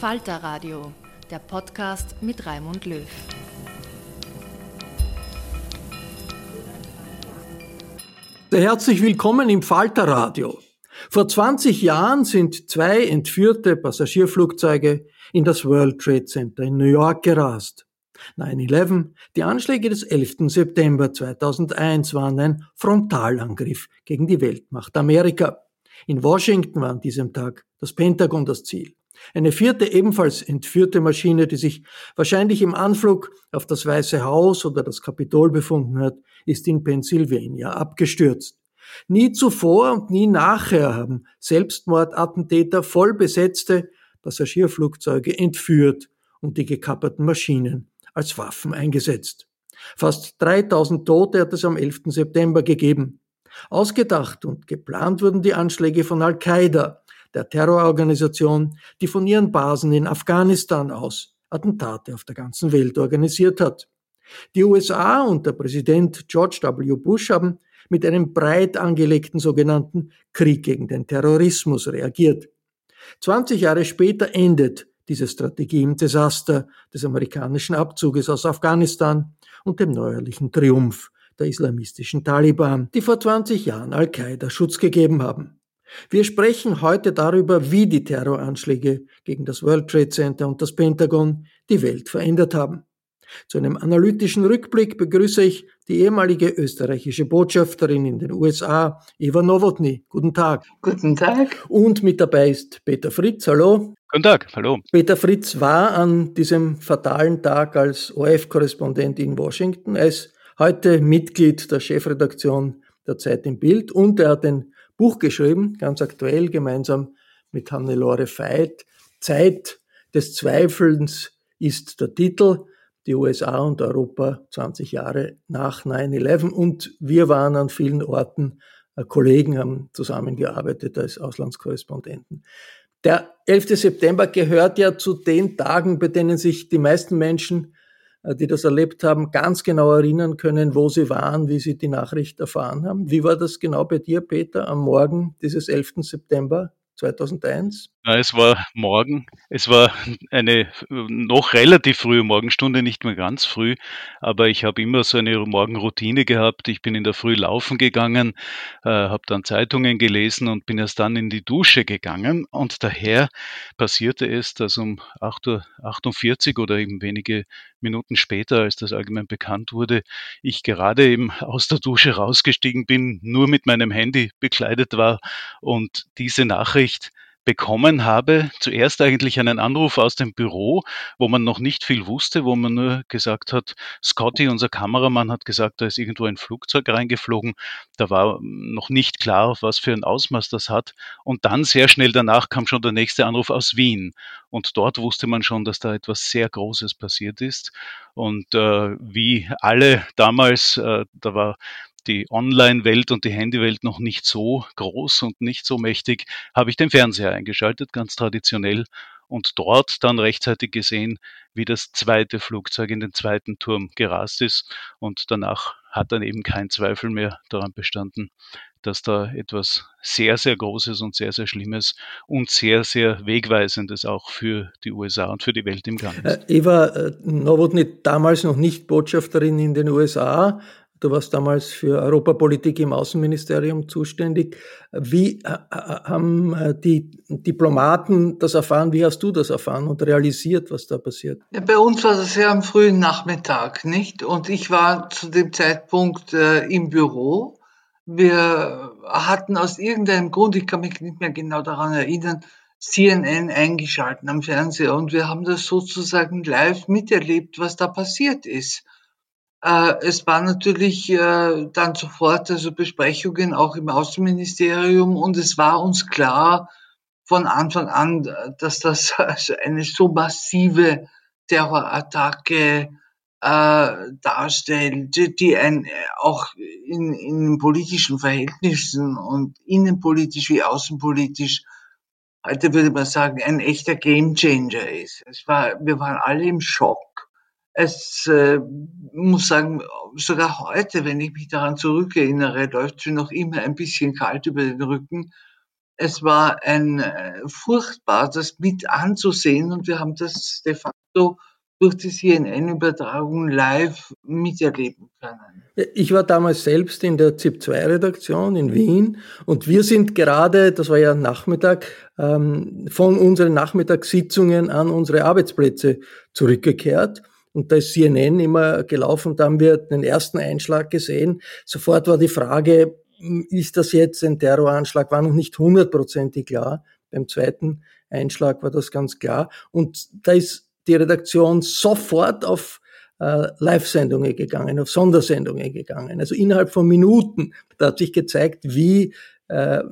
Falter Radio, der Podcast mit Raimund Löw. Herzlich willkommen im Falter Radio. Vor 20 Jahren sind zwei entführte Passagierflugzeuge in das World Trade Center in New York gerast. 9-11, die Anschläge des 11. September 2001 waren ein Frontalangriff gegen die Weltmacht Amerika. In Washington war an diesem Tag das Pentagon das Ziel. Eine vierte ebenfalls entführte Maschine, die sich wahrscheinlich im Anflug auf das Weiße Haus oder das Kapitol befunden hat, ist in Pennsylvania abgestürzt. Nie zuvor und nie nachher haben Selbstmordattentäter voll besetzte Passagierflugzeuge entführt und die gekapperten Maschinen als Waffen eingesetzt. Fast 3000 Tote hat es am 11. September gegeben. Ausgedacht und geplant wurden die Anschläge von Al-Qaida, der Terrororganisation, die von ihren Basen in Afghanistan aus Attentate auf der ganzen Welt organisiert hat. Die USA und der Präsident George W. Bush haben mit einem breit angelegten sogenannten Krieg gegen den Terrorismus reagiert. 20 Jahre später endet diese Strategie im Desaster des amerikanischen Abzuges aus Afghanistan und dem neuerlichen Triumph der islamistischen Taliban, die vor 20 Jahren Al-Qaida Schutz gegeben haben. Wir sprechen heute darüber, wie die Terroranschläge gegen das World Trade Center und das Pentagon die Welt verändert haben. Zu einem analytischen Rückblick begrüße ich die ehemalige österreichische Botschafterin in den USA, Eva Nowotny. Guten Tag. Guten Tag. Und mit dabei ist Peter Fritz. Hallo. Guten Tag. Hallo. Peter Fritz war an diesem fatalen Tag als ORF-Korrespondent in Washington. Er ist heute Mitglied der Chefredaktion der Zeit im Bild und er hat den Buch geschrieben, ganz aktuell, gemeinsam mit Hannelore Veit. Zeit des Zweifelns ist der Titel. Die USA und Europa 20 Jahre nach 9-11 und wir waren an vielen Orten, äh, Kollegen haben zusammengearbeitet als Auslandskorrespondenten. Der 11. September gehört ja zu den Tagen, bei denen sich die meisten Menschen die das erlebt haben, ganz genau erinnern können, wo sie waren, wie sie die Nachricht erfahren haben. Wie war das genau bei dir, Peter, am Morgen dieses 11. September 2001? Na, es war morgen. Es war eine noch relativ frühe Morgenstunde, nicht mehr ganz früh, aber ich habe immer so eine Morgenroutine gehabt. Ich bin in der Früh laufen gegangen, äh, habe dann Zeitungen gelesen und bin erst dann in die Dusche gegangen. Und daher passierte es, dass um 8.48 Uhr oder eben wenige Minuten später, als das allgemein bekannt wurde, ich gerade eben aus der Dusche rausgestiegen bin, nur mit meinem Handy bekleidet war und diese Nachricht bekommen habe. Zuerst eigentlich einen Anruf aus dem Büro, wo man noch nicht viel wusste, wo man nur gesagt hat, Scotty, unser Kameramann, hat gesagt, da ist irgendwo ein Flugzeug reingeflogen. Da war noch nicht klar, was für ein Ausmaß das hat. Und dann sehr schnell danach kam schon der nächste Anruf aus Wien. Und dort wusste man schon, dass da etwas sehr Großes passiert ist. Und äh, wie alle damals, äh, da war die Online-Welt und die Handywelt noch nicht so groß und nicht so mächtig, habe ich den Fernseher eingeschaltet, ganz traditionell, und dort dann rechtzeitig gesehen, wie das zweite Flugzeug in den zweiten Turm gerast ist. Und danach hat dann eben kein Zweifel mehr daran bestanden, dass da etwas sehr, sehr Großes und sehr, sehr Schlimmes und sehr, sehr Wegweisendes auch für die USA und für die Welt im Gange ist. Äh, Eva äh, Nowotny, damals noch nicht Botschafterin in den USA, Du warst damals für Europapolitik im Außenministerium zuständig. Wie äh, äh, haben äh, die Diplomaten das erfahren? Wie hast du das erfahren und realisiert, was da passiert? Ja, bei uns war das ja am frühen Nachmittag, nicht? Und ich war zu dem Zeitpunkt äh, im Büro. Wir hatten aus irgendeinem Grund, ich kann mich nicht mehr genau daran erinnern, CNN eingeschalten am Fernseher und wir haben das sozusagen live miterlebt, was da passiert ist. Äh, es war natürlich äh, dann sofort also Besprechungen auch im Außenministerium und es war uns klar von Anfang an, dass das also eine so massive Terrorattacke äh, darstellt, die ein auch in, in politischen Verhältnissen und innenpolitisch wie außenpolitisch heute würde man sagen, ein echter Gamechanger ist. Es war, wir waren alle im Schock es äh, muss sagen, sogar heute, wenn ich mich daran zurückerinnere, läuft mir noch immer ein bisschen kalt über den Rücken. Es war ein äh, furchtbar, das mit anzusehen und wir haben das de facto durch die CNN-Übertragung live miterleben können. Ich war damals selbst in der ZIP-2-Redaktion in Wien und wir sind gerade, das war ja Nachmittag, ähm, von unseren Nachmittagssitzungen an unsere Arbeitsplätze zurückgekehrt. Und da ist CNN immer gelaufen, da haben wir den ersten Einschlag gesehen. Sofort war die Frage, hm, ist das jetzt ein Terroranschlag? War noch nicht hundertprozentig klar. Beim zweiten Einschlag war das ganz klar. Und da ist die Redaktion sofort auf äh, Live-Sendungen gegangen, auf Sondersendungen gegangen. Also innerhalb von Minuten. Da hat sich gezeigt, wie äh,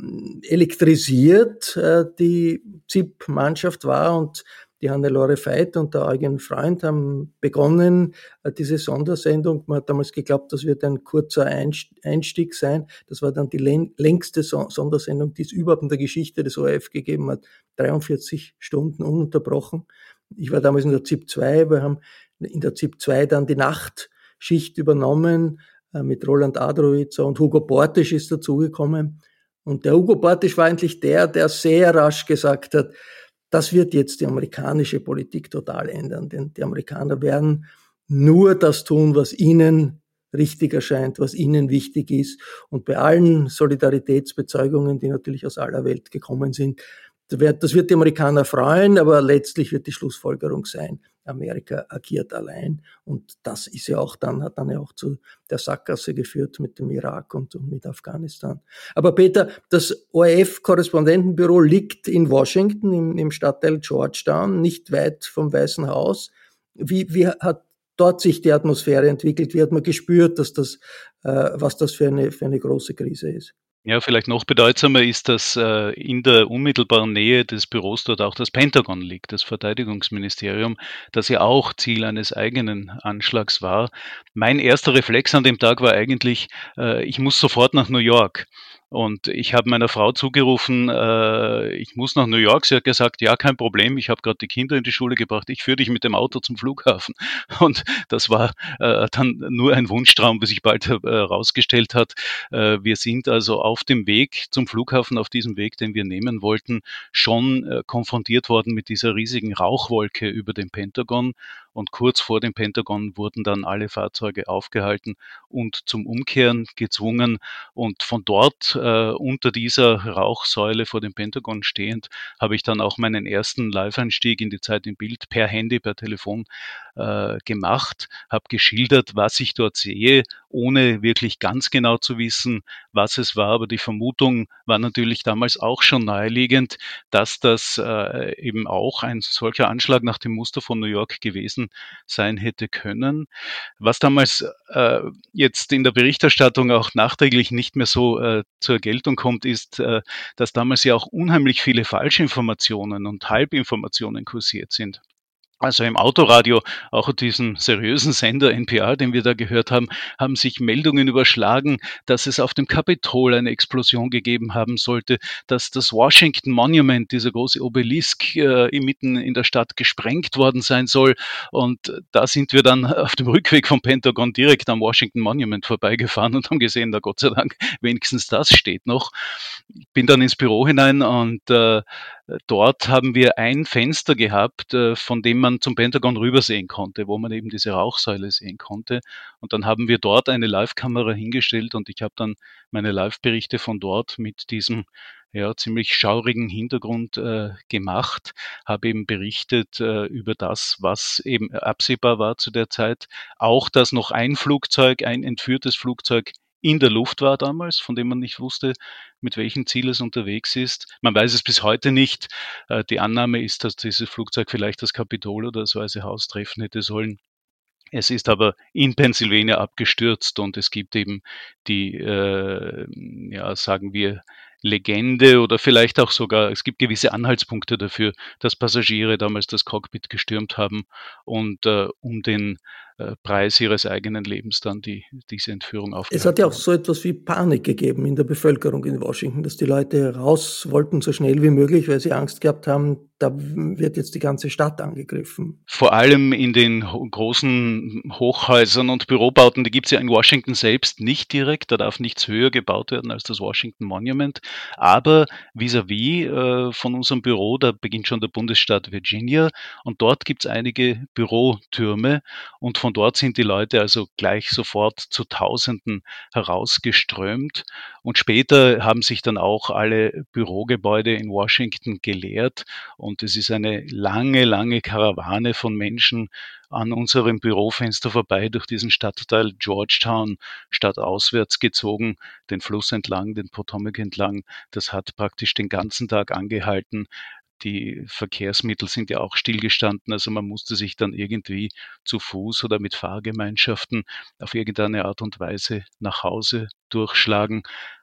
elektrisiert äh, die ZIP-Mannschaft war und die Hannelore Veit und der Eugen Freund haben begonnen, äh, diese Sondersendung. Man hat damals geglaubt, das wird ein kurzer Einstieg sein. Das war dann die längste Sondersendung, die es überhaupt in der Geschichte des ORF gegeben hat. 43 Stunden ununterbrochen. Ich war damals in der ZIP 2. Wir haben in der ZIP 2 dann die Nachtschicht übernommen äh, mit Roland Adrowitzer und Hugo Portisch ist dazugekommen. Und der Hugo Portisch war eigentlich der, der sehr rasch gesagt hat, das wird jetzt die amerikanische Politik total ändern, denn die Amerikaner werden nur das tun, was ihnen richtig erscheint, was ihnen wichtig ist. Und bei allen Solidaritätsbezeugungen, die natürlich aus aller Welt gekommen sind, das wird die Amerikaner freuen, aber letztlich wird die Schlussfolgerung sein, Amerika agiert allein. Und das ist ja auch dann, hat dann ja auch zu der Sackgasse geführt mit dem Irak und, und mit Afghanistan. Aber Peter, das ORF-Korrespondentenbüro liegt in Washington, im, im Stadtteil Georgetown, nicht weit vom Weißen Haus. Wie, wie hat dort sich die Atmosphäre entwickelt? Wie hat man gespürt, dass das, äh, was das für eine, für eine große Krise ist? Ja, vielleicht noch bedeutsamer ist, dass äh, in der unmittelbaren Nähe des Büros dort auch das Pentagon liegt, das Verteidigungsministerium, das ja auch Ziel eines eigenen Anschlags war. Mein erster Reflex an dem Tag war eigentlich, äh, ich muss sofort nach New York. Und ich habe meiner Frau zugerufen, äh, ich muss nach New York. Sie hat gesagt, ja, kein Problem, ich habe gerade die Kinder in die Schule gebracht, ich führe dich mit dem Auto zum Flughafen. Und das war äh, dann nur ein Wunschtraum, bis sich bald herausgestellt äh, hat. Äh, wir sind also auf dem Weg zum Flughafen, auf diesem Weg, den wir nehmen wollten, schon äh, konfrontiert worden mit dieser riesigen Rauchwolke über dem Pentagon und kurz vor dem Pentagon wurden dann alle Fahrzeuge aufgehalten und zum Umkehren gezwungen. Und von dort äh, unter dieser Rauchsäule vor dem Pentagon stehend habe ich dann auch meinen ersten Live-Einstieg in die Zeit im Bild per Handy, per Telefon äh, gemacht, habe geschildert, was ich dort sehe, ohne wirklich ganz genau zu wissen, was es war. Aber die Vermutung war natürlich damals auch schon naheliegend, dass das äh, eben auch ein solcher Anschlag nach dem Muster von New York gewesen sein hätte können. Was damals äh, jetzt in der Berichterstattung auch nachträglich nicht mehr so äh, zur Geltung kommt, ist, äh, dass damals ja auch unheimlich viele Falschinformationen und Halbinformationen kursiert sind also im Autoradio, auch diesen seriösen Sender NPR, den wir da gehört haben, haben sich Meldungen überschlagen, dass es auf dem Kapitol eine Explosion gegeben haben sollte, dass das Washington Monument, dieser große Obelisk, äh, mitten in der Stadt gesprengt worden sein soll. Und da sind wir dann auf dem Rückweg vom Pentagon direkt am Washington Monument vorbeigefahren und haben gesehen, da Gott sei Dank wenigstens das steht noch. Ich bin dann ins Büro hinein und äh, dort haben wir ein Fenster gehabt, äh, von dem man zum Pentagon rübersehen konnte, wo man eben diese Rauchsäule sehen konnte. Und dann haben wir dort eine Live-Kamera hingestellt und ich habe dann meine Live-Berichte von dort mit diesem ja, ziemlich schaurigen Hintergrund äh, gemacht, habe eben berichtet äh, über das, was eben absehbar war zu der Zeit. Auch, dass noch ein Flugzeug, ein entführtes Flugzeug in der Luft war damals, von dem man nicht wusste, mit welchem Ziel es unterwegs ist. Man weiß es bis heute nicht. Äh, die Annahme ist, dass dieses Flugzeug vielleicht das Kapitol oder das Weiße Haus treffen hätte sollen. Es ist aber in Pennsylvania abgestürzt und es gibt eben die, äh, ja, sagen wir, Legende oder vielleicht auch sogar, es gibt gewisse Anhaltspunkte dafür, dass Passagiere damals das Cockpit gestürmt haben und äh, um den äh, Preis ihres eigenen Lebens dann die, diese Entführung aufgehalten Es hat ja auch so etwas wie Panik gegeben in der Bevölkerung in Washington, dass die Leute raus wollten so schnell wie möglich, weil sie Angst gehabt haben, da wird jetzt die ganze Stadt angegriffen. Vor allem in den großen Hochhäusern und Bürobauten, die gibt es ja in Washington selbst nicht direkt, da darf nichts höher gebaut werden als das Washington Monument, aber vis-à-vis -vis, äh, von unserem Büro, da beginnt schon der Bundesstaat Virginia und dort gibt es einige Bürotürme und von dort sind die Leute also gleich sofort zu Tausenden herausgeströmt. Und später haben sich dann auch alle Bürogebäude in Washington geleert. Und es ist eine lange, lange Karawane von Menschen an unserem Bürofenster vorbei durch diesen Stadtteil Georgetown stadtauswärts gezogen, den Fluss entlang, den Potomac entlang. Das hat praktisch den ganzen Tag angehalten die Verkehrsmittel sind ja auch stillgestanden. Also man musste sich dann irgendwie zu Fuß oder mit Fahrgemeinschaften auf irgendeine Art und Weise nach Hause durchschlagen.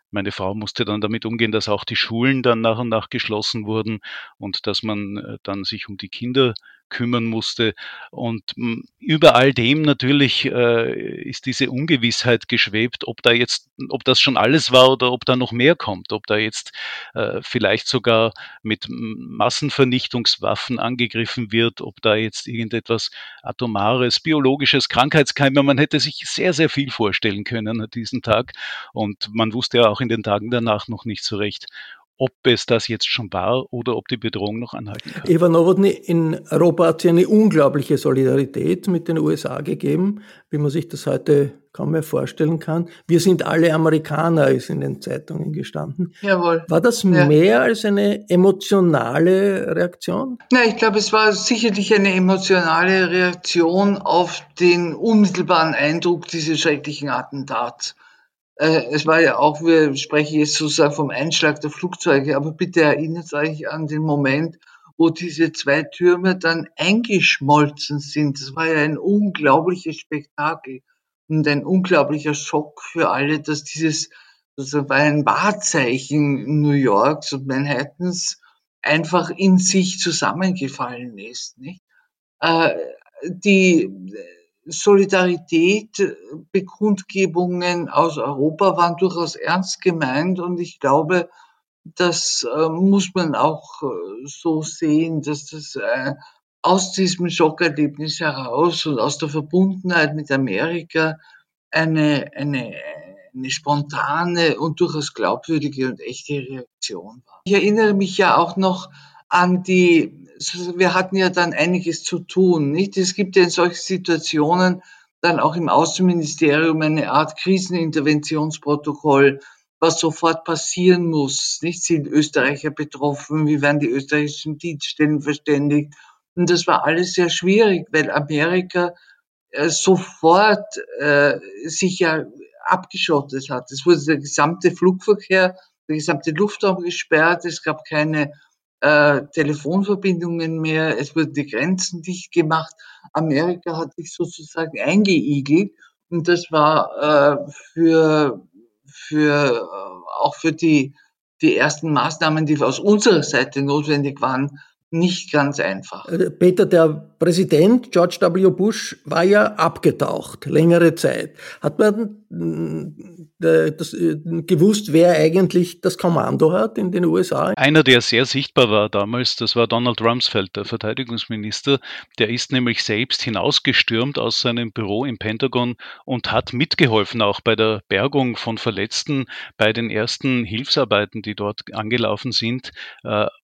Meine Frau musste dann damit umgehen, dass auch die Schulen dann nach und nach geschlossen wurden und dass man äh, dann sich um die Kinder kümmern musste. Und hm, über all dem natürlich äh, ist diese Ungewissheit geschwebt, ob da jetzt, ob das schon alles war oder ob da noch mehr kommt, ob da jetzt äh, vielleicht sogar mit Massenvernichtungswaffen angegriffen wird, ob da jetzt irgendetwas Atomares, Biologisches, Krankheitskeime, man hätte sich sehr, sehr viel vorstellen können an diesem Tag. Und man wusste ja auch in den Tagen danach noch nicht so recht, ob es das jetzt schon war oder ob die Bedrohung noch anhalten kann. Eva Nowotny, in Europa hat es eine unglaubliche Solidarität mit den USA gegeben, wie man sich das heute kaum mehr vorstellen kann. Wir sind alle Amerikaner, ist in den Zeitungen gestanden. Jawohl. War das ja. mehr als eine emotionale Reaktion? Na, ich glaube, es war sicherlich eine emotionale Reaktion auf den unmittelbaren Eindruck dieses schrecklichen Attentats. Äh, es war ja auch, wir sprechen jetzt sozusagen vom Einschlag der Flugzeuge, aber bitte erinnert euch an den Moment, wo diese zwei Türme dann eingeschmolzen sind. Das war ja ein unglaubliches Spektakel und ein unglaublicher Schock für alle, dass dieses, das war ein Wahrzeichen New Yorks und Manhattans einfach in sich zusammengefallen ist. Nicht? Äh, die Solidarität-Bekundgebungen aus Europa waren durchaus ernst gemeint und ich glaube, das äh, muss man auch äh, so sehen, dass das äh, aus diesem Schockerlebnis heraus und aus der Verbundenheit mit Amerika eine, eine, eine spontane und durchaus glaubwürdige und echte Reaktion war. Ich erinnere mich ja auch noch an die, wir hatten ja dann einiges zu tun, nicht? Es gibt ja in solchen Situationen dann auch im Außenministerium eine Art Kriseninterventionsprotokoll, was sofort passieren muss. Nicht sind Österreicher betroffen, wie werden die österreichischen Dienststellen verständigt? Und das war alles sehr schwierig, weil Amerika äh, sofort äh, sich ja abgeschottet hat. Es wurde der gesamte Flugverkehr, der gesamte Luftraum gesperrt, es gab keine äh, Telefonverbindungen mehr, es wurden die Grenzen dicht gemacht. Amerika hat sich sozusagen eingeigelt und das war äh, für für äh, auch für die, die ersten Maßnahmen, die aus unserer Seite notwendig waren, nicht ganz einfach. Äh, Peter, der Präsident George W. Bush war ja abgetaucht, längere Zeit. Hat man äh, das, äh, gewusst, wer eigentlich das Kommando hat in den USA? Einer, der sehr sichtbar war damals, das war Donald Rumsfeld, der Verteidigungsminister. Der ist nämlich selbst hinausgestürmt aus seinem Büro im Pentagon und hat mitgeholfen, auch bei der Bergung von Verletzten, bei den ersten Hilfsarbeiten, die dort angelaufen sind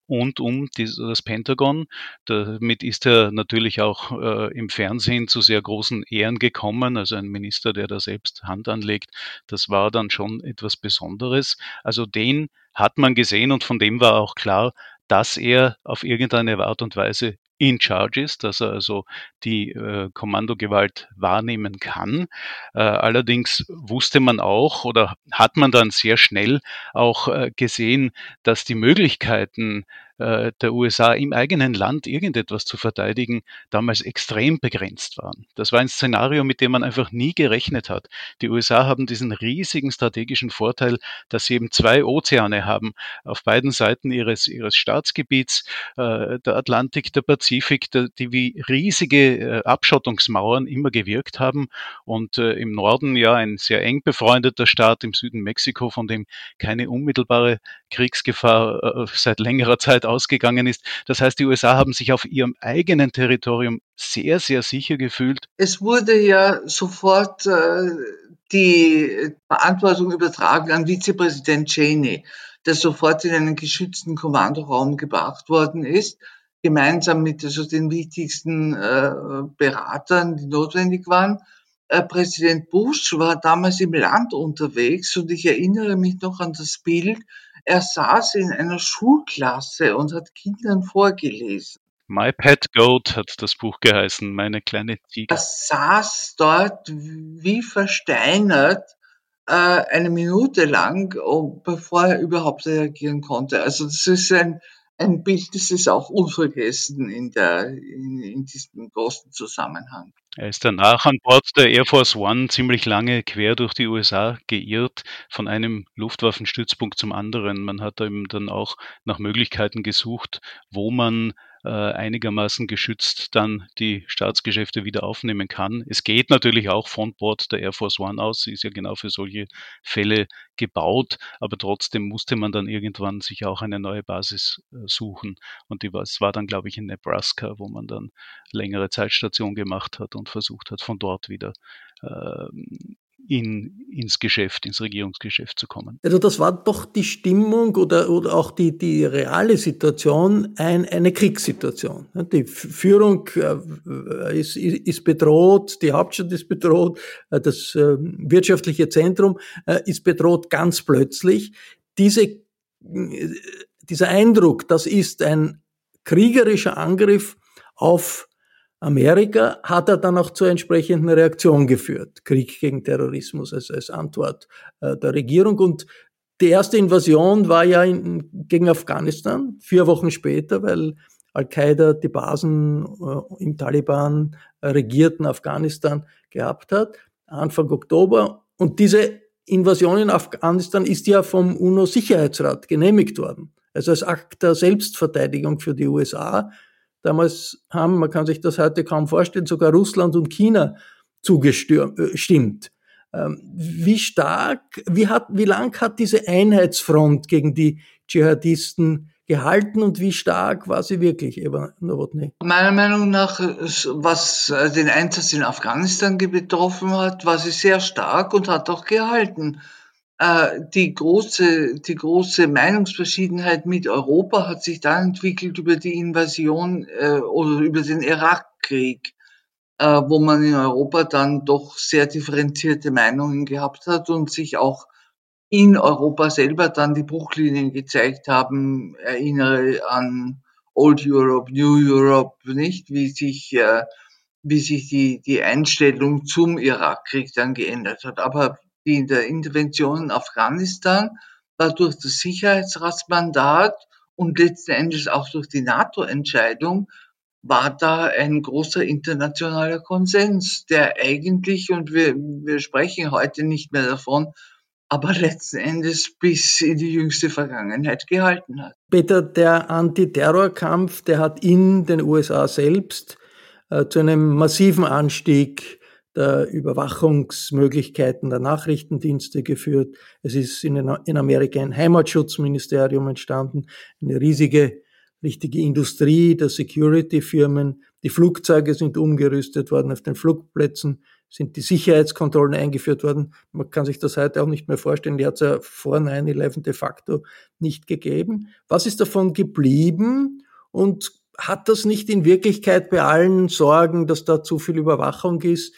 und um das Pentagon. Damit ist er natürlich auch äh, im Fernsehen zu sehr großen Ehren gekommen. Also ein Minister, der da selbst Hand anlegt, das war dann schon etwas Besonderes. Also den hat man gesehen und von dem war auch klar, dass er auf irgendeine Art und Weise in charge ist, dass er also die äh, Kommandogewalt wahrnehmen kann. Äh, allerdings wusste man auch oder hat man dann sehr schnell auch äh, gesehen, dass die Möglichkeiten äh, der USA im eigenen Land irgendetwas zu verteidigen, damals extrem begrenzt waren. Das war ein Szenario, mit dem man einfach nie gerechnet hat. Die USA haben diesen riesigen strategischen Vorteil, dass sie eben zwei Ozeane haben, auf beiden Seiten ihres, ihres Staatsgebiets, äh, der Atlantik, der Pazifik, die wie riesige äh, Abschottungsmauern immer gewirkt haben und im Norden ja ein sehr eng befreundeter Staat, im Süden Mexiko, von dem keine unmittelbare Kriegsgefahr seit längerer Zeit ausgegangen ist. Das heißt, die USA haben sich auf ihrem eigenen Territorium sehr, sehr sicher gefühlt. Es wurde ja sofort äh, die Verantwortung übertragen an Vizepräsident Cheney, der sofort in einen geschützten Kommandoraum gebracht worden ist, gemeinsam mit also den wichtigsten äh, Beratern, die notwendig waren. Äh, Präsident Bush war damals im Land unterwegs und ich erinnere mich noch an das Bild, er saß in einer Schulklasse und hat Kindern vorgelesen. My Pet Goat hat das Buch geheißen, meine kleine Ziege. Er saß dort wie versteinert äh, eine Minute lang, oh, bevor er überhaupt reagieren konnte. Also das ist ein, ein Bild, das ist auch unvergessen in, der, in, in diesem großen Zusammenhang. Er ist danach an Bord der Air Force One ziemlich lange quer durch die USA geirrt, von einem Luftwaffenstützpunkt zum anderen. Man hat eben dann auch nach Möglichkeiten gesucht, wo man einigermaßen geschützt dann die Staatsgeschäfte wieder aufnehmen kann. Es geht natürlich auch von Bord der Air Force One aus, sie ist ja genau für solche Fälle gebaut, aber trotzdem musste man dann irgendwann sich auch eine neue Basis äh, suchen. Und die war, es war dann, glaube ich, in Nebraska, wo man dann längere Zeitstation gemacht hat und versucht hat, von dort wieder äh, in, ins Geschäft, ins Regierungsgeschäft zu kommen. Also das war doch die Stimmung oder, oder auch die, die reale Situation ein, eine Kriegssituation. Die Führung äh, ist, ist bedroht, die Hauptstadt ist bedroht, äh, das äh, wirtschaftliche Zentrum ist bedroht ganz plötzlich. Diese, dieser Eindruck, das ist ein kriegerischer Angriff auf Amerika hat er dann auch zur entsprechenden Reaktion geführt. Krieg gegen Terrorismus als, als Antwort äh, der Regierung. Und die erste Invasion war ja in, gegen Afghanistan, vier Wochen später, weil Al-Qaida die Basen äh, im Taliban äh, regierten Afghanistan gehabt hat, Anfang Oktober. Und diese Invasion in Afghanistan ist ja vom UNO-Sicherheitsrat genehmigt worden. Also als Akt der Selbstverteidigung für die USA Damals haben, man kann sich das heute kaum vorstellen, sogar Russland und China zugestimmt. Ähm, wie stark, wie hat, wie lang hat diese Einheitsfront gegen die Dschihadisten gehalten und wie stark war sie wirklich, Eva Nowotny? Meiner Meinung nach, was den Einsatz in Afghanistan betroffen hat, war sie sehr stark und hat auch gehalten. Äh, die große, die große Meinungsverschiedenheit mit Europa hat sich dann entwickelt über die Invasion äh, oder über den Irakkrieg, äh, wo man in Europa dann doch sehr differenzierte Meinungen gehabt hat und sich auch in Europa selber dann die Bruchlinien gezeigt haben. Erinnere an Old Europe, New Europe, nicht, wie sich, äh, wie sich die, die Einstellung zum Irakkrieg dann geändert hat. Aber die in der Intervention in Afghanistan war durch das Sicherheitsratsmandat und letzten Endes auch durch die NATO-Entscheidung war da ein großer internationaler Konsens, der eigentlich, und wir, wir sprechen heute nicht mehr davon, aber letzten Endes bis in die jüngste Vergangenheit gehalten hat. Peter, der Antiterrorkampf, der hat in den USA selbst äh, zu einem massiven Anstieg der Überwachungsmöglichkeiten der Nachrichtendienste geführt. Es ist in, in Amerika ein Heimatschutzministerium entstanden, eine riesige, richtige Industrie der Security-Firmen. Die Flugzeuge sind umgerüstet worden auf den Flugplätzen sind die Sicherheitskontrollen eingeführt worden. Man kann sich das heute auch nicht mehr vorstellen. Die hat es ja vor 9-11 de facto nicht gegeben. Was ist davon geblieben? Und hat das nicht in Wirklichkeit bei allen Sorgen, dass da zu viel Überwachung ist,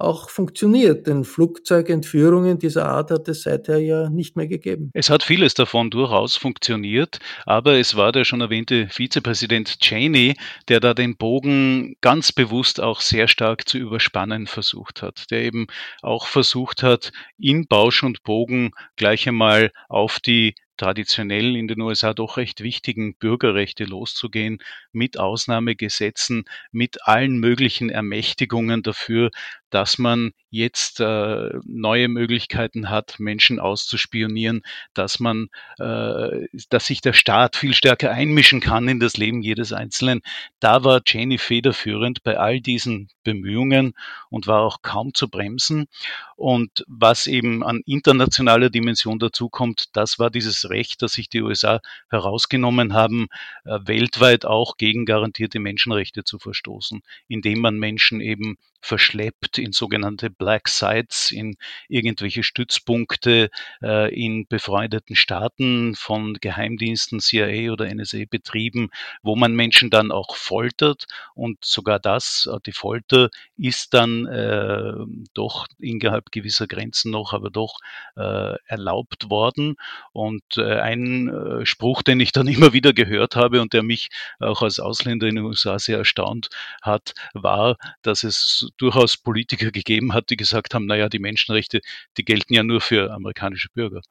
auch funktioniert. Denn Flugzeugentführungen dieser Art hat es seither ja nicht mehr gegeben. Es hat vieles davon durchaus funktioniert, aber es war der schon erwähnte Vizepräsident Cheney, der da den Bogen ganz bewusst auch sehr stark zu überspannen versucht hat, der eben auch versucht hat, in Bausch und Bogen gleich einmal auf die traditionell in den USA doch recht wichtigen Bürgerrechte loszugehen, mit Ausnahmegesetzen, mit allen möglichen Ermächtigungen dafür, dass man jetzt äh, neue Möglichkeiten hat, Menschen auszuspionieren, dass man, äh, dass sich der Staat viel stärker einmischen kann in das Leben jedes Einzelnen. Da war Cheney federführend bei all diesen Bemühungen und war auch kaum zu bremsen. Und was eben an internationaler Dimension dazukommt, das war dieses Recht, das sich die USA herausgenommen haben, äh, weltweit auch gegen garantierte Menschenrechte zu verstoßen, indem man Menschen eben verschleppt in sogenannte Black Sites, in irgendwelche Stützpunkte äh, in befreundeten Staaten von Geheimdiensten, CIA oder NSA betrieben, wo man Menschen dann auch foltert und sogar das, äh, die Folter ist dann äh, doch innerhalb gewisser Grenzen noch, aber doch äh, erlaubt worden. Und äh, ein äh, Spruch, den ich dann immer wieder gehört habe und der mich auch als Ausländer in den USA sehr erstaunt hat, war, dass es durchaus Politiker gegeben hat, die gesagt haben, naja, die Menschenrechte, die gelten ja nur für amerikanische Bürger.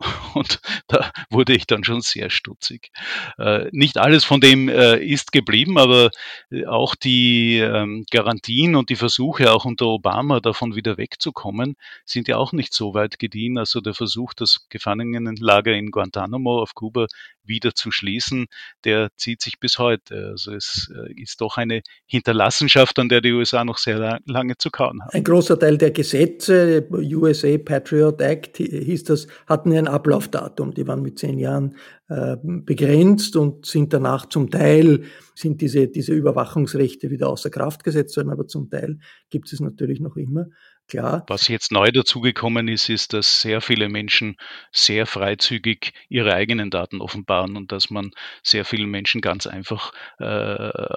Und da wurde ich dann schon sehr stutzig. Äh, nicht alles von dem äh, ist geblieben, aber äh, auch die ähm, Garantien und die Versuche auch unter Obama davon wieder wegzukommen, sind ja auch nicht so weit gediehen. Also der Versuch, das Gefangenenlager in Guantanamo auf Kuba wieder zu schließen, der zieht sich bis heute. Also es ist doch eine Hinterlassenschaft, an der die USA noch sehr lange zu kauen haben. Ein großer Teil der Gesetze, USA Patriot Act hieß das, hatten ein Ablaufdatum. Die waren mit zehn Jahren äh, begrenzt und sind danach zum Teil, sind diese, diese Überwachungsrechte wieder außer Kraft gesetzt worden, aber zum Teil gibt es natürlich noch immer. Klar. Was jetzt neu dazugekommen ist, ist, dass sehr viele Menschen sehr freizügig ihre eigenen Daten offenbaren und dass man sehr vielen Menschen ganz einfach äh,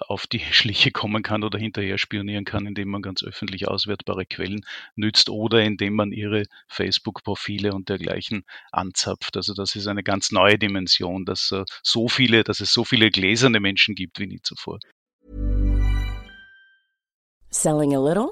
auf die Schliche kommen kann oder hinterher spionieren kann, indem man ganz öffentlich auswertbare Quellen nützt oder indem man ihre Facebook-Profile und dergleichen anzapft. Also das ist eine ganz neue Dimension, dass äh, so viele, dass es so viele gläserne Menschen gibt wie nie zuvor. Selling a little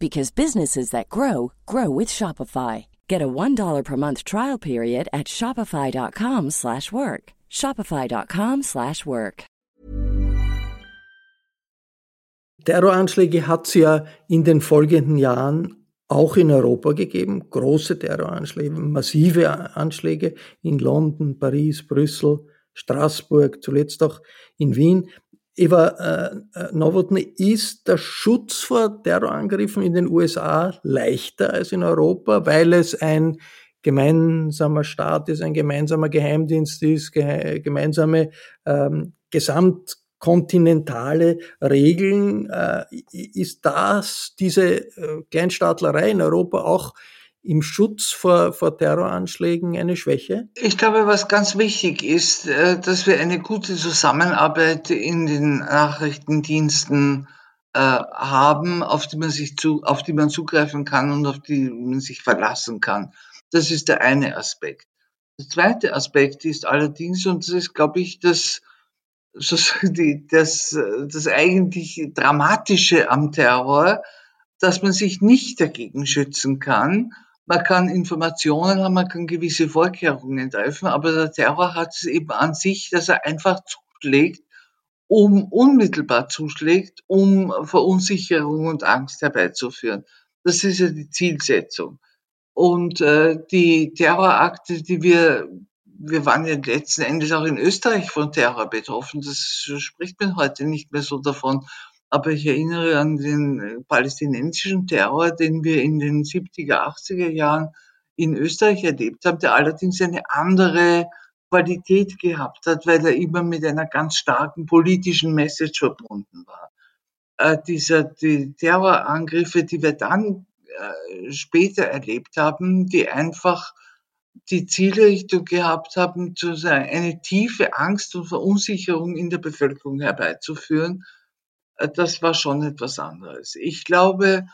Because businesses that grow grow with Shopify. Get a $1 per month trial period at shopify.com slash work. Shopify.com slash work. Terroranschläge hat es ja in den folgenden Jahren auch in Europa gegeben. Große Terroranschläge, massive Anschläge in London, Paris, Brüssel, Straßburg, zuletzt auch in Wien. Eva äh, äh, Nowotny, ist der Schutz vor Terrorangriffen in den USA leichter als in Europa, weil es ein gemeinsamer Staat ist, ein gemeinsamer Geheimdienst ist, ge gemeinsame ähm, gesamtkontinentale Regeln. Äh, ist das, diese äh, Kleinstaatlerei in Europa auch im Schutz vor, vor Terroranschlägen eine Schwäche? Ich glaube, was ganz wichtig ist, äh, dass wir eine gute Zusammenarbeit in den Nachrichtendiensten äh, haben, auf die man sich zu, auf die man zugreifen kann und auf die man sich verlassen kann. Das ist der eine Aspekt. Der zweite Aspekt ist allerdings, und das ist, glaube ich, das, das, das eigentlich Dramatische am Terror, dass man sich nicht dagegen schützen kann, man kann Informationen haben, man kann gewisse Vorkehrungen treffen, aber der Terror hat es eben an sich, dass er einfach zuschlägt, um unmittelbar zuschlägt, um Verunsicherung und Angst herbeizuführen. Das ist ja die Zielsetzung. Und äh, die Terrorakte, die wir, wir waren ja letzten Endes auch in Österreich von Terror betroffen, das spricht man heute nicht mehr so davon. Aber ich erinnere an den äh, palästinensischen Terror, den wir in den 70er, 80er Jahren in Österreich erlebt haben, der allerdings eine andere Qualität gehabt hat, weil er immer mit einer ganz starken politischen Message verbunden war. Äh, dieser, die Terrorangriffe, die wir dann äh, später erlebt haben, die einfach die Zielrichtung gehabt haben, eine tiefe Angst und Verunsicherung in der Bevölkerung herbeizuführen, das war schon etwas anderes. Ich glaube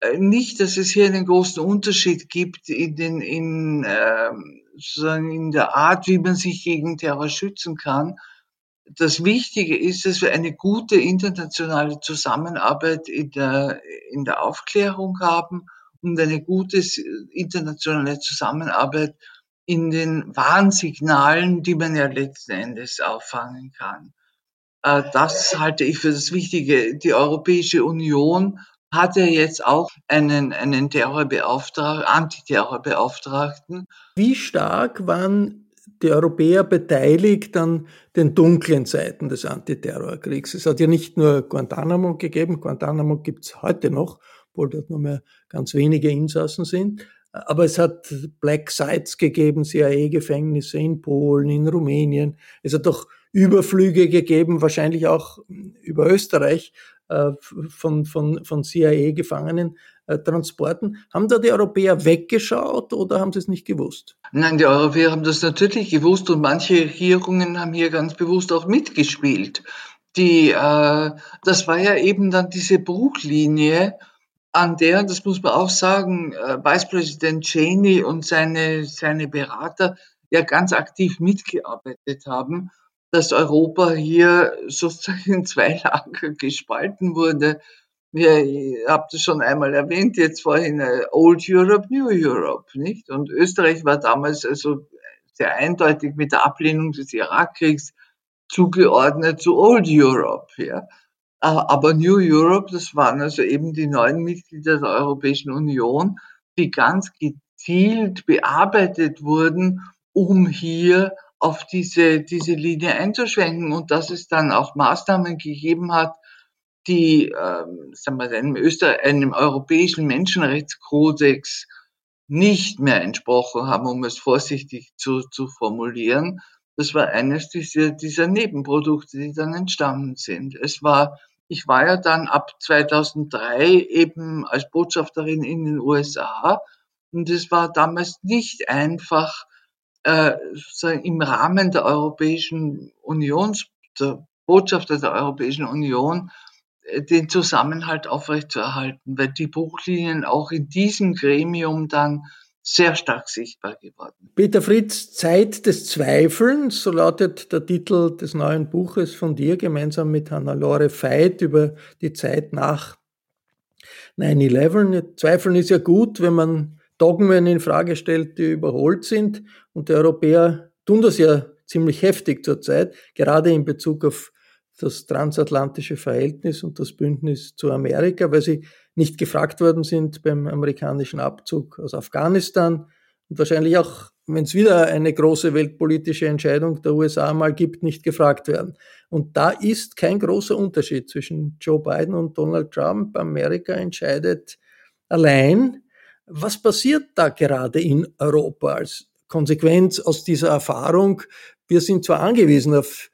äh, nicht, dass es hier einen großen Unterschied gibt in, den, in, äh, sozusagen in der Art, wie man sich gegen Terror schützen kann. Das Wichtige ist, dass wir eine gute internationale Zusammenarbeit in der, in der Aufklärung haben und eine gute internationale Zusammenarbeit in den Warnsignalen, die man ja letzten Endes auffangen kann. Äh, das halte ich für das Wichtige. Die Europäische Union hat ja jetzt auch einen, einen Terrorbeauftragten, Antiterrorbeauftragten. Wie stark waren die Europäer beteiligt an den dunklen Seiten des Antiterrorkriegs? Es hat ja nicht nur Guantanamo gegeben, Guantanamo gibt es heute noch, obwohl dort nur mehr ganz wenige Insassen sind. Aber es hat Black Sites gegeben, CIA-Gefängnisse in Polen, in Rumänien. Es hat doch Überflüge gegeben, wahrscheinlich auch über Österreich äh, von, von, von CIA-Gefangenen. Äh, Transporten. Haben da die Europäer weggeschaut oder haben sie es nicht gewusst? Nein, die Europäer haben das natürlich gewusst und manche Regierungen haben hier ganz bewusst auch mitgespielt. Die, äh, das war ja eben dann diese Bruchlinie, an der, das muss man auch sagen, äh, Vicepräsident Cheney und seine, seine Berater ja ganz aktiv mitgearbeitet haben dass Europa hier sozusagen in zwei Lager gespalten wurde. Ihr habt es schon einmal erwähnt, jetzt vorhin äh, Old Europe, New Europe, nicht? Und Österreich war damals also sehr eindeutig mit der Ablehnung des Irakkriegs zugeordnet zu Old Europe, ja. Aber New Europe, das waren also eben die neuen Mitglieder der Europäischen Union, die ganz gezielt bearbeitet wurden, um hier auf diese, diese Linie einzuschwenken und dass es dann auch Maßnahmen gegeben hat, die ähm, sagen wir, einem, Öster einem europäischen Menschenrechtskodex nicht mehr entsprochen haben, um es vorsichtig zu, zu formulieren. Das war eines dieser, dieser Nebenprodukte, die dann entstanden sind. Es war, ich war ja dann ab 2003 eben als Botschafterin in den USA und es war damals nicht einfach, äh, im Rahmen der Europäischen Union, der Botschafter der Europäischen Union, äh, den Zusammenhalt aufrechtzuerhalten, weil die Bruchlinien auch in diesem Gremium dann sehr stark sichtbar geworden. Peter Fritz, Zeit des Zweifelns, so lautet der Titel des neuen Buches von dir gemeinsam mit Hannah-Lore Veit über die Zeit nach 9-11. Zweifeln ist ja gut, wenn man Dogmen in Frage stellt, die überholt sind. Und die Europäer tun das ja ziemlich heftig zurzeit, gerade in Bezug auf das transatlantische Verhältnis und das Bündnis zu Amerika, weil sie nicht gefragt worden sind beim amerikanischen Abzug aus Afghanistan und wahrscheinlich auch, wenn es wieder eine große weltpolitische Entscheidung der USA mal gibt, nicht gefragt werden. Und da ist kein großer Unterschied zwischen Joe Biden und Donald Trump. Amerika entscheidet allein. Was passiert da gerade in Europa als Konsequenz aus dieser Erfahrung? Wir sind zwar angewiesen auf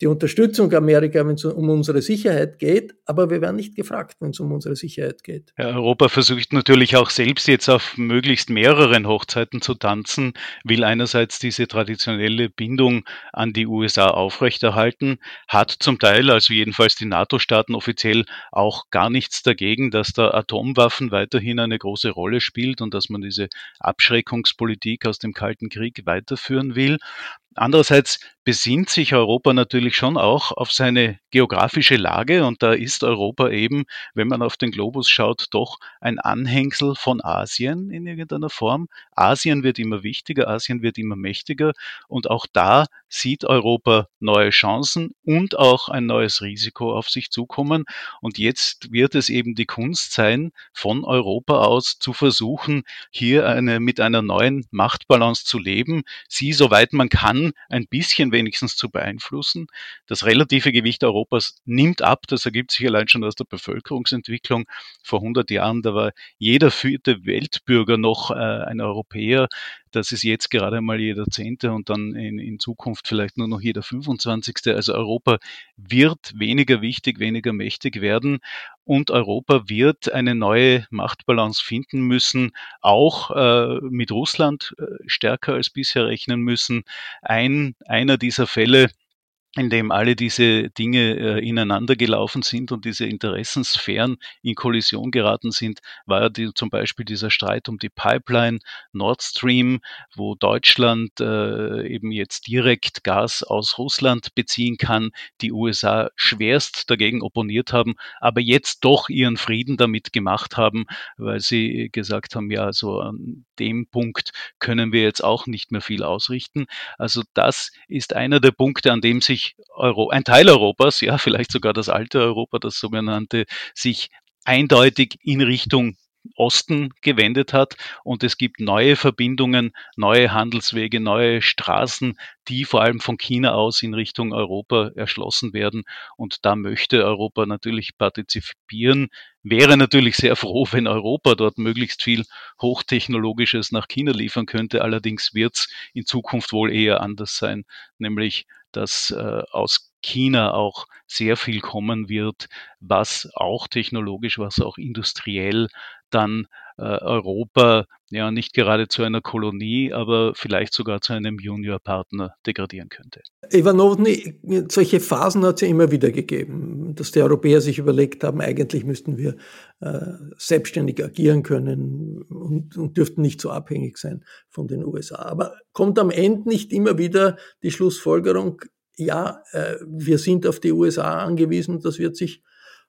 die Unterstützung Amerika, wenn es um unsere Sicherheit geht, aber wir werden nicht gefragt, wenn es um unsere Sicherheit geht. Ja, Europa versucht natürlich auch selbst jetzt auf möglichst mehreren Hochzeiten zu tanzen, will einerseits diese traditionelle Bindung an die USA aufrechterhalten, hat zum Teil, also jedenfalls die NATO-Staaten offiziell, auch gar nichts dagegen, dass da Atomwaffen weiterhin eine große Rolle spielt und dass man diese Abschreckungspolitik aus dem Kalten Krieg weiterführen will. Andererseits besinnt sich Europa natürlich schon auch auf seine geografische Lage und da ist Europa eben, wenn man auf den Globus schaut, doch ein Anhängsel von Asien in irgendeiner Form. Asien wird immer wichtiger, Asien wird immer mächtiger und auch da sieht Europa neue Chancen und auch ein neues Risiko auf sich zukommen. Und jetzt wird es eben die Kunst sein, von Europa aus zu versuchen, hier eine, mit einer neuen Machtbalance zu leben, sie, soweit man kann, ein bisschen wenigstens zu beeinflussen. Das relative Gewicht Europas nimmt ab. Das ergibt sich allein schon aus der Bevölkerungsentwicklung. Vor 100 Jahren, da war jeder vierte Weltbürger noch äh, ein Europäer. Das ist jetzt gerade mal jeder Zehnte und dann in, in Zukunft vielleicht nur noch jeder 25. Also Europa wird weniger wichtig, weniger mächtig werden und Europa wird eine neue Machtbalance finden müssen, auch äh, mit Russland äh, stärker als bisher rechnen müssen. Ein, einer dieser Fälle, in dem alle diese Dinge äh, ineinander gelaufen sind und diese Interessensphären in Kollision geraten sind, war ja die, zum Beispiel dieser Streit um die Pipeline Nord Stream, wo Deutschland äh, eben jetzt direkt Gas aus Russland beziehen kann, die USA schwerst dagegen opponiert haben, aber jetzt doch ihren Frieden damit gemacht haben, weil sie gesagt haben, ja, so an dem Punkt können wir jetzt auch nicht mehr viel ausrichten. Also das ist einer der Punkte, an dem sich sich Euro, ein Teil Europas, ja, vielleicht sogar das alte Europa, das sogenannte, sich eindeutig in Richtung Osten gewendet hat. Und es gibt neue Verbindungen, neue Handelswege, neue Straßen, die vor allem von China aus in Richtung Europa erschlossen werden. Und da möchte Europa natürlich partizipieren, wäre natürlich sehr froh, wenn Europa dort möglichst viel Hochtechnologisches nach China liefern könnte, allerdings wird es in Zukunft wohl eher anders sein, nämlich dass äh, aus China auch sehr viel kommen wird, was auch technologisch, was auch industriell dann Europa ja nicht gerade zu einer Kolonie, aber vielleicht sogar zu einem Juniorpartner degradieren könnte. Ivanovny, solche Phasen hat es ja immer wieder gegeben, dass die Europäer sich überlegt haben, eigentlich müssten wir äh, selbstständig agieren können und, und dürften nicht so abhängig sein von den USA. Aber kommt am Ende nicht immer wieder die Schlussfolgerung, ja, äh, wir sind auf die USA angewiesen, das wird sich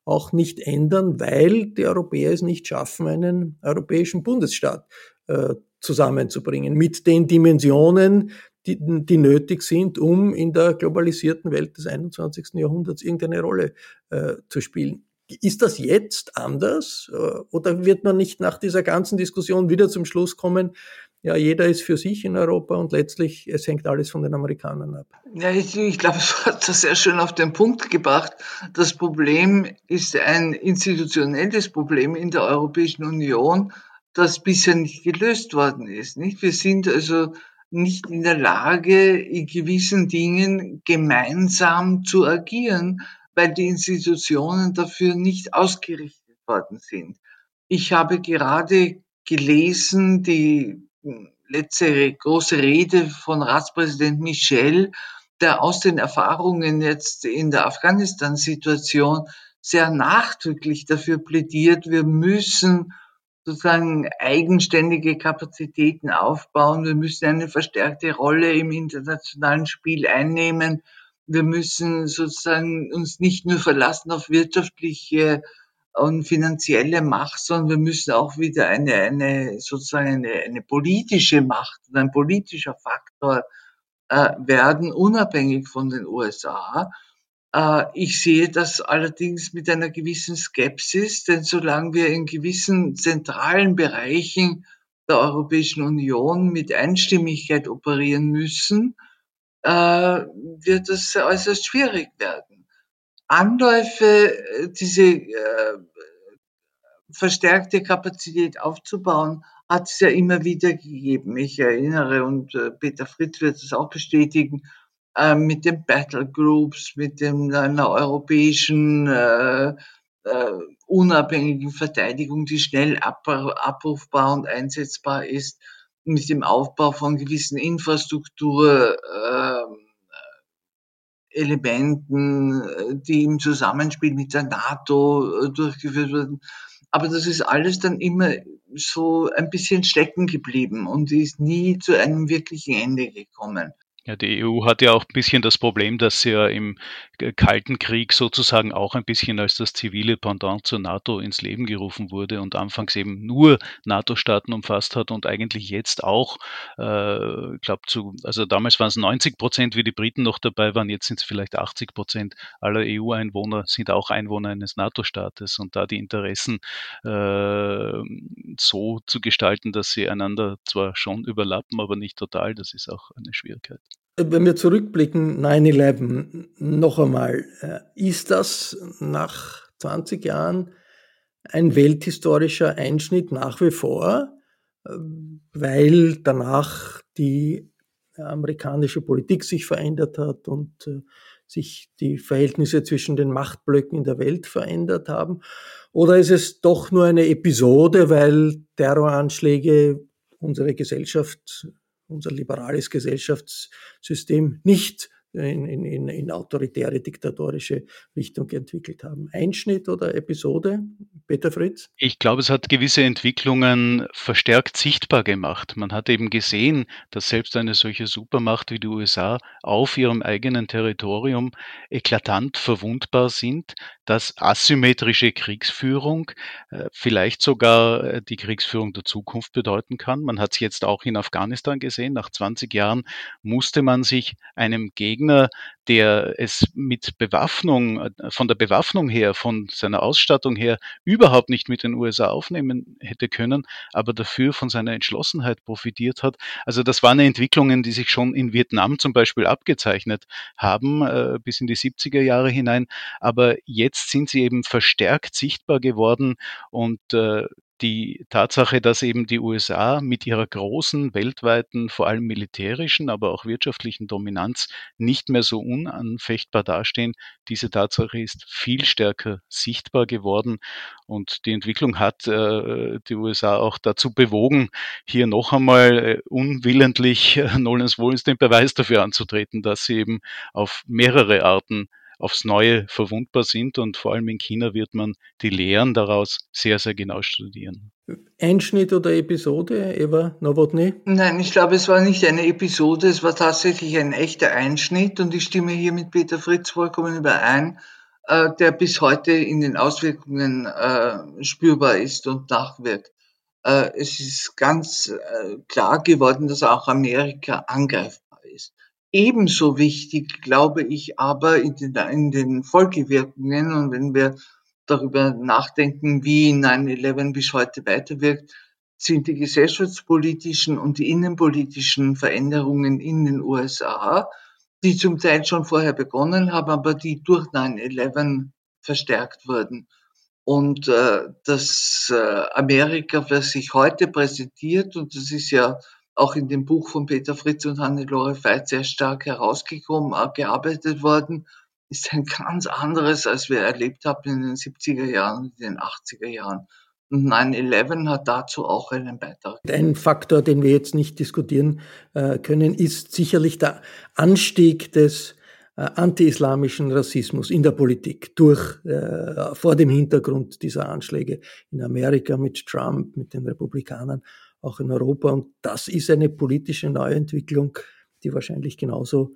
auch nicht ändern, weil die Europäer es nicht schaffen, einen europäischen Bundesstaat äh, zusammenzubringen mit den Dimensionen, die, die nötig sind, um in der globalisierten Welt des 21. Jahrhunderts irgendeine Rolle äh, zu spielen. Ist das jetzt anders? Äh, oder wird man nicht nach dieser ganzen Diskussion wieder zum Schluss kommen, ja, jeder ist für sich in Europa und letztlich, es hängt alles von den Amerikanern ab. Ja, ich, ich glaube, es hat das sehr schön auf den Punkt gebracht. Das Problem ist ein institutionelles Problem in der Europäischen Union, das bisher nicht gelöst worden ist. Nicht? Wir sind also nicht in der Lage, in gewissen Dingen gemeinsam zu agieren, weil die Institutionen dafür nicht ausgerichtet worden sind. Ich habe gerade gelesen, die letzte große Rede von Ratspräsident Michel, der aus den Erfahrungen jetzt in der Afghanistan-Situation sehr nachdrücklich dafür plädiert, wir müssen sozusagen eigenständige Kapazitäten aufbauen, wir müssen eine verstärkte Rolle im internationalen Spiel einnehmen, wir müssen sozusagen uns nicht nur verlassen auf wirtschaftliche und finanzielle Macht, sondern wir müssen auch wieder eine, eine sozusagen eine, eine politische Macht und ein politischer Faktor äh, werden, unabhängig von den USA. Äh, ich sehe das allerdings mit einer gewissen Skepsis, denn solange wir in gewissen zentralen Bereichen der Europäischen Union mit Einstimmigkeit operieren müssen, äh, wird es äußerst schwierig werden. Anläufe, äh, diese äh, verstärkte Kapazität aufzubauen, hat es ja immer wieder gegeben. Ich erinnere, und äh, Peter Fritz wird es auch bestätigen, äh, mit den Battle Groups, mit dem, einer europäischen äh, äh, unabhängigen Verteidigung, die schnell abrufbar und einsetzbar ist, mit dem Aufbau von gewissen Infrastruktur, äh, Elementen, äh, die im Zusammenspiel mit der NATO äh, durchgeführt wurden. Aber das ist alles dann immer so ein bisschen stecken geblieben und ist nie zu einem wirklichen Ende gekommen. Ja, die EU hat ja auch ein bisschen das Problem, dass sie ja im Kalten Krieg sozusagen auch ein bisschen als das zivile Pendant zur NATO ins Leben gerufen wurde und anfangs eben nur NATO-Staaten umfasst hat und eigentlich jetzt auch, äh, glaube zu, also damals waren es 90 Prozent, wie die Briten noch dabei waren, jetzt sind es vielleicht 80 Prozent aller EU-Einwohner sind auch Einwohner eines NATO-Staates und da die Interessen äh, so zu gestalten, dass sie einander zwar schon überlappen, aber nicht total, das ist auch eine Schwierigkeit. Wenn wir zurückblicken, 9-11, noch einmal, äh, ist das nach 20 Jahren ein welthistorischer Einschnitt nach wie vor, äh, weil danach die amerikanische Politik sich verändert hat und äh, sich die Verhältnisse zwischen den Machtblöcken in der Welt verändert haben? Oder ist es doch nur eine Episode, weil Terroranschläge unsere Gesellschaft unser liberales Gesellschaftssystem nicht in, in, in autoritäre, diktatorische Richtung entwickelt haben. Einschnitt oder Episode, Peter Fritz? Ich glaube, es hat gewisse Entwicklungen verstärkt sichtbar gemacht. Man hat eben gesehen, dass selbst eine solche Supermacht wie die USA auf ihrem eigenen Territorium eklatant verwundbar sind, dass asymmetrische Kriegsführung äh, vielleicht sogar äh, die Kriegsführung der Zukunft bedeuten kann. Man hat es jetzt auch in Afghanistan gesehen. Nach 20 Jahren musste man sich einem Gegner, der es mit Bewaffnung, äh, von der Bewaffnung her, von seiner Ausstattung her überhaupt nicht mit den USA aufnehmen hätte können, aber dafür von seiner Entschlossenheit profitiert hat. Also das waren Entwicklungen, die sich schon in Vietnam zum Beispiel abgezeichnet haben, äh, bis in die 70er Jahre hinein. Aber jetzt sind sie eben verstärkt sichtbar geworden und äh, die Tatsache, dass eben die USA mit ihrer großen weltweiten, vor allem militärischen, aber auch wirtschaftlichen Dominanz nicht mehr so unanfechtbar dastehen, diese Tatsache ist viel stärker sichtbar geworden. Und die Entwicklung hat äh, die USA auch dazu bewogen, hier noch einmal äh, unwillentlich äh, Nolens Wohlens den Beweis dafür anzutreten, dass sie eben auf mehrere Arten aufs Neue verwundbar sind und vor allem in China wird man die Lehren daraus sehr, sehr genau studieren. Einschnitt oder Episode, Eva Nowotny? Nein, ich glaube, es war nicht eine Episode, es war tatsächlich ein echter Einschnitt und ich stimme hier mit Peter Fritz vollkommen überein, äh, der bis heute in den Auswirkungen äh, spürbar ist und nachwirkt. Äh, es ist ganz klar geworden, dass auch Amerika angreifbar Ebenso wichtig, glaube ich, aber in den, in den Folgewirkungen und wenn wir darüber nachdenken, wie 9-11 bis heute weiterwirkt, sind die gesellschaftspolitischen und die innenpolitischen Veränderungen in den USA, die zum Teil schon vorher begonnen haben, aber die durch 9-11 verstärkt wurden. Und äh, das äh, Amerika, das sich heute präsentiert, und das ist ja auch in dem Buch von Peter Fritz und Hannelore Veit sehr stark herausgekommen, äh, gearbeitet worden, ist ein ganz anderes, als wir erlebt haben in den 70er Jahren, in den 80er Jahren. Und 9-11 hat dazu auch einen Beitrag. Ein Faktor, den wir jetzt nicht diskutieren äh, können, ist sicherlich der Anstieg des äh, anti-islamischen Rassismus in der Politik durch, äh, vor dem Hintergrund dieser Anschläge in Amerika mit Trump, mit den Republikanern auch in Europa. Und das ist eine politische Neuentwicklung, die wahrscheinlich genauso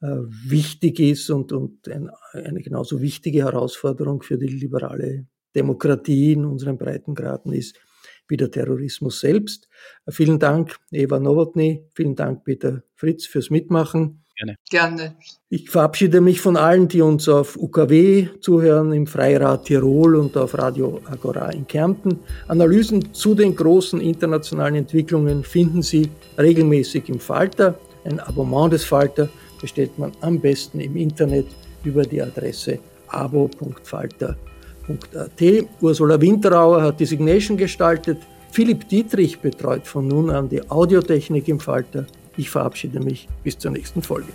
äh, wichtig ist und, und ein, eine genauso wichtige Herausforderung für die liberale Demokratie in unseren Breitengraden ist wie der Terrorismus selbst. Vielen Dank, Eva Nowotny. Vielen Dank, Peter Fritz, fürs Mitmachen. Gerne. Gerne. Ich verabschiede mich von allen, die uns auf UKW zuhören, im Freirad Tirol und auf Radio Agora in Kärnten. Analysen zu den großen internationalen Entwicklungen finden Sie regelmäßig im Falter. Ein Abonnement des Falter bestellt man am besten im Internet über die Adresse abo.falter.at. Ursula Winterauer hat die Signation gestaltet. Philipp Dietrich betreut von nun an die Audiotechnik im Falter. Ich verabschiede mich bis zur nächsten Folge.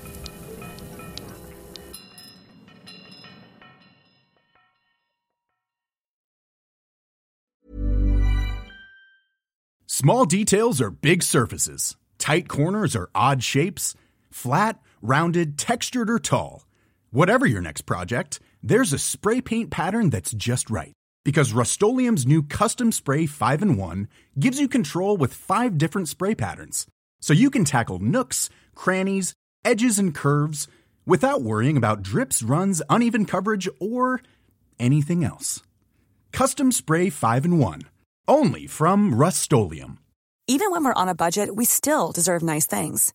Small details are big surfaces. Tight corners are odd shapes. Flat, rounded, textured, or tall. Whatever your next project, there's a spray paint pattern that's just right. Because Rust new Custom Spray 5 in 1 gives you control with five different spray patterns. So you can tackle nooks, crannies, edges, and curves without worrying about drips, runs, uneven coverage, or anything else. Custom Spray 5 in 1. Only from Rust Even when we're on a budget, we still deserve nice things.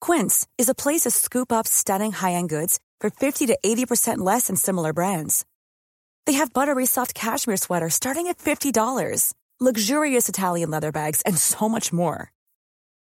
Quince is a place to scoop up stunning high end goods for 50 to 80% less than similar brands. They have buttery soft cashmere sweaters starting at $50, luxurious Italian leather bags, and so much more.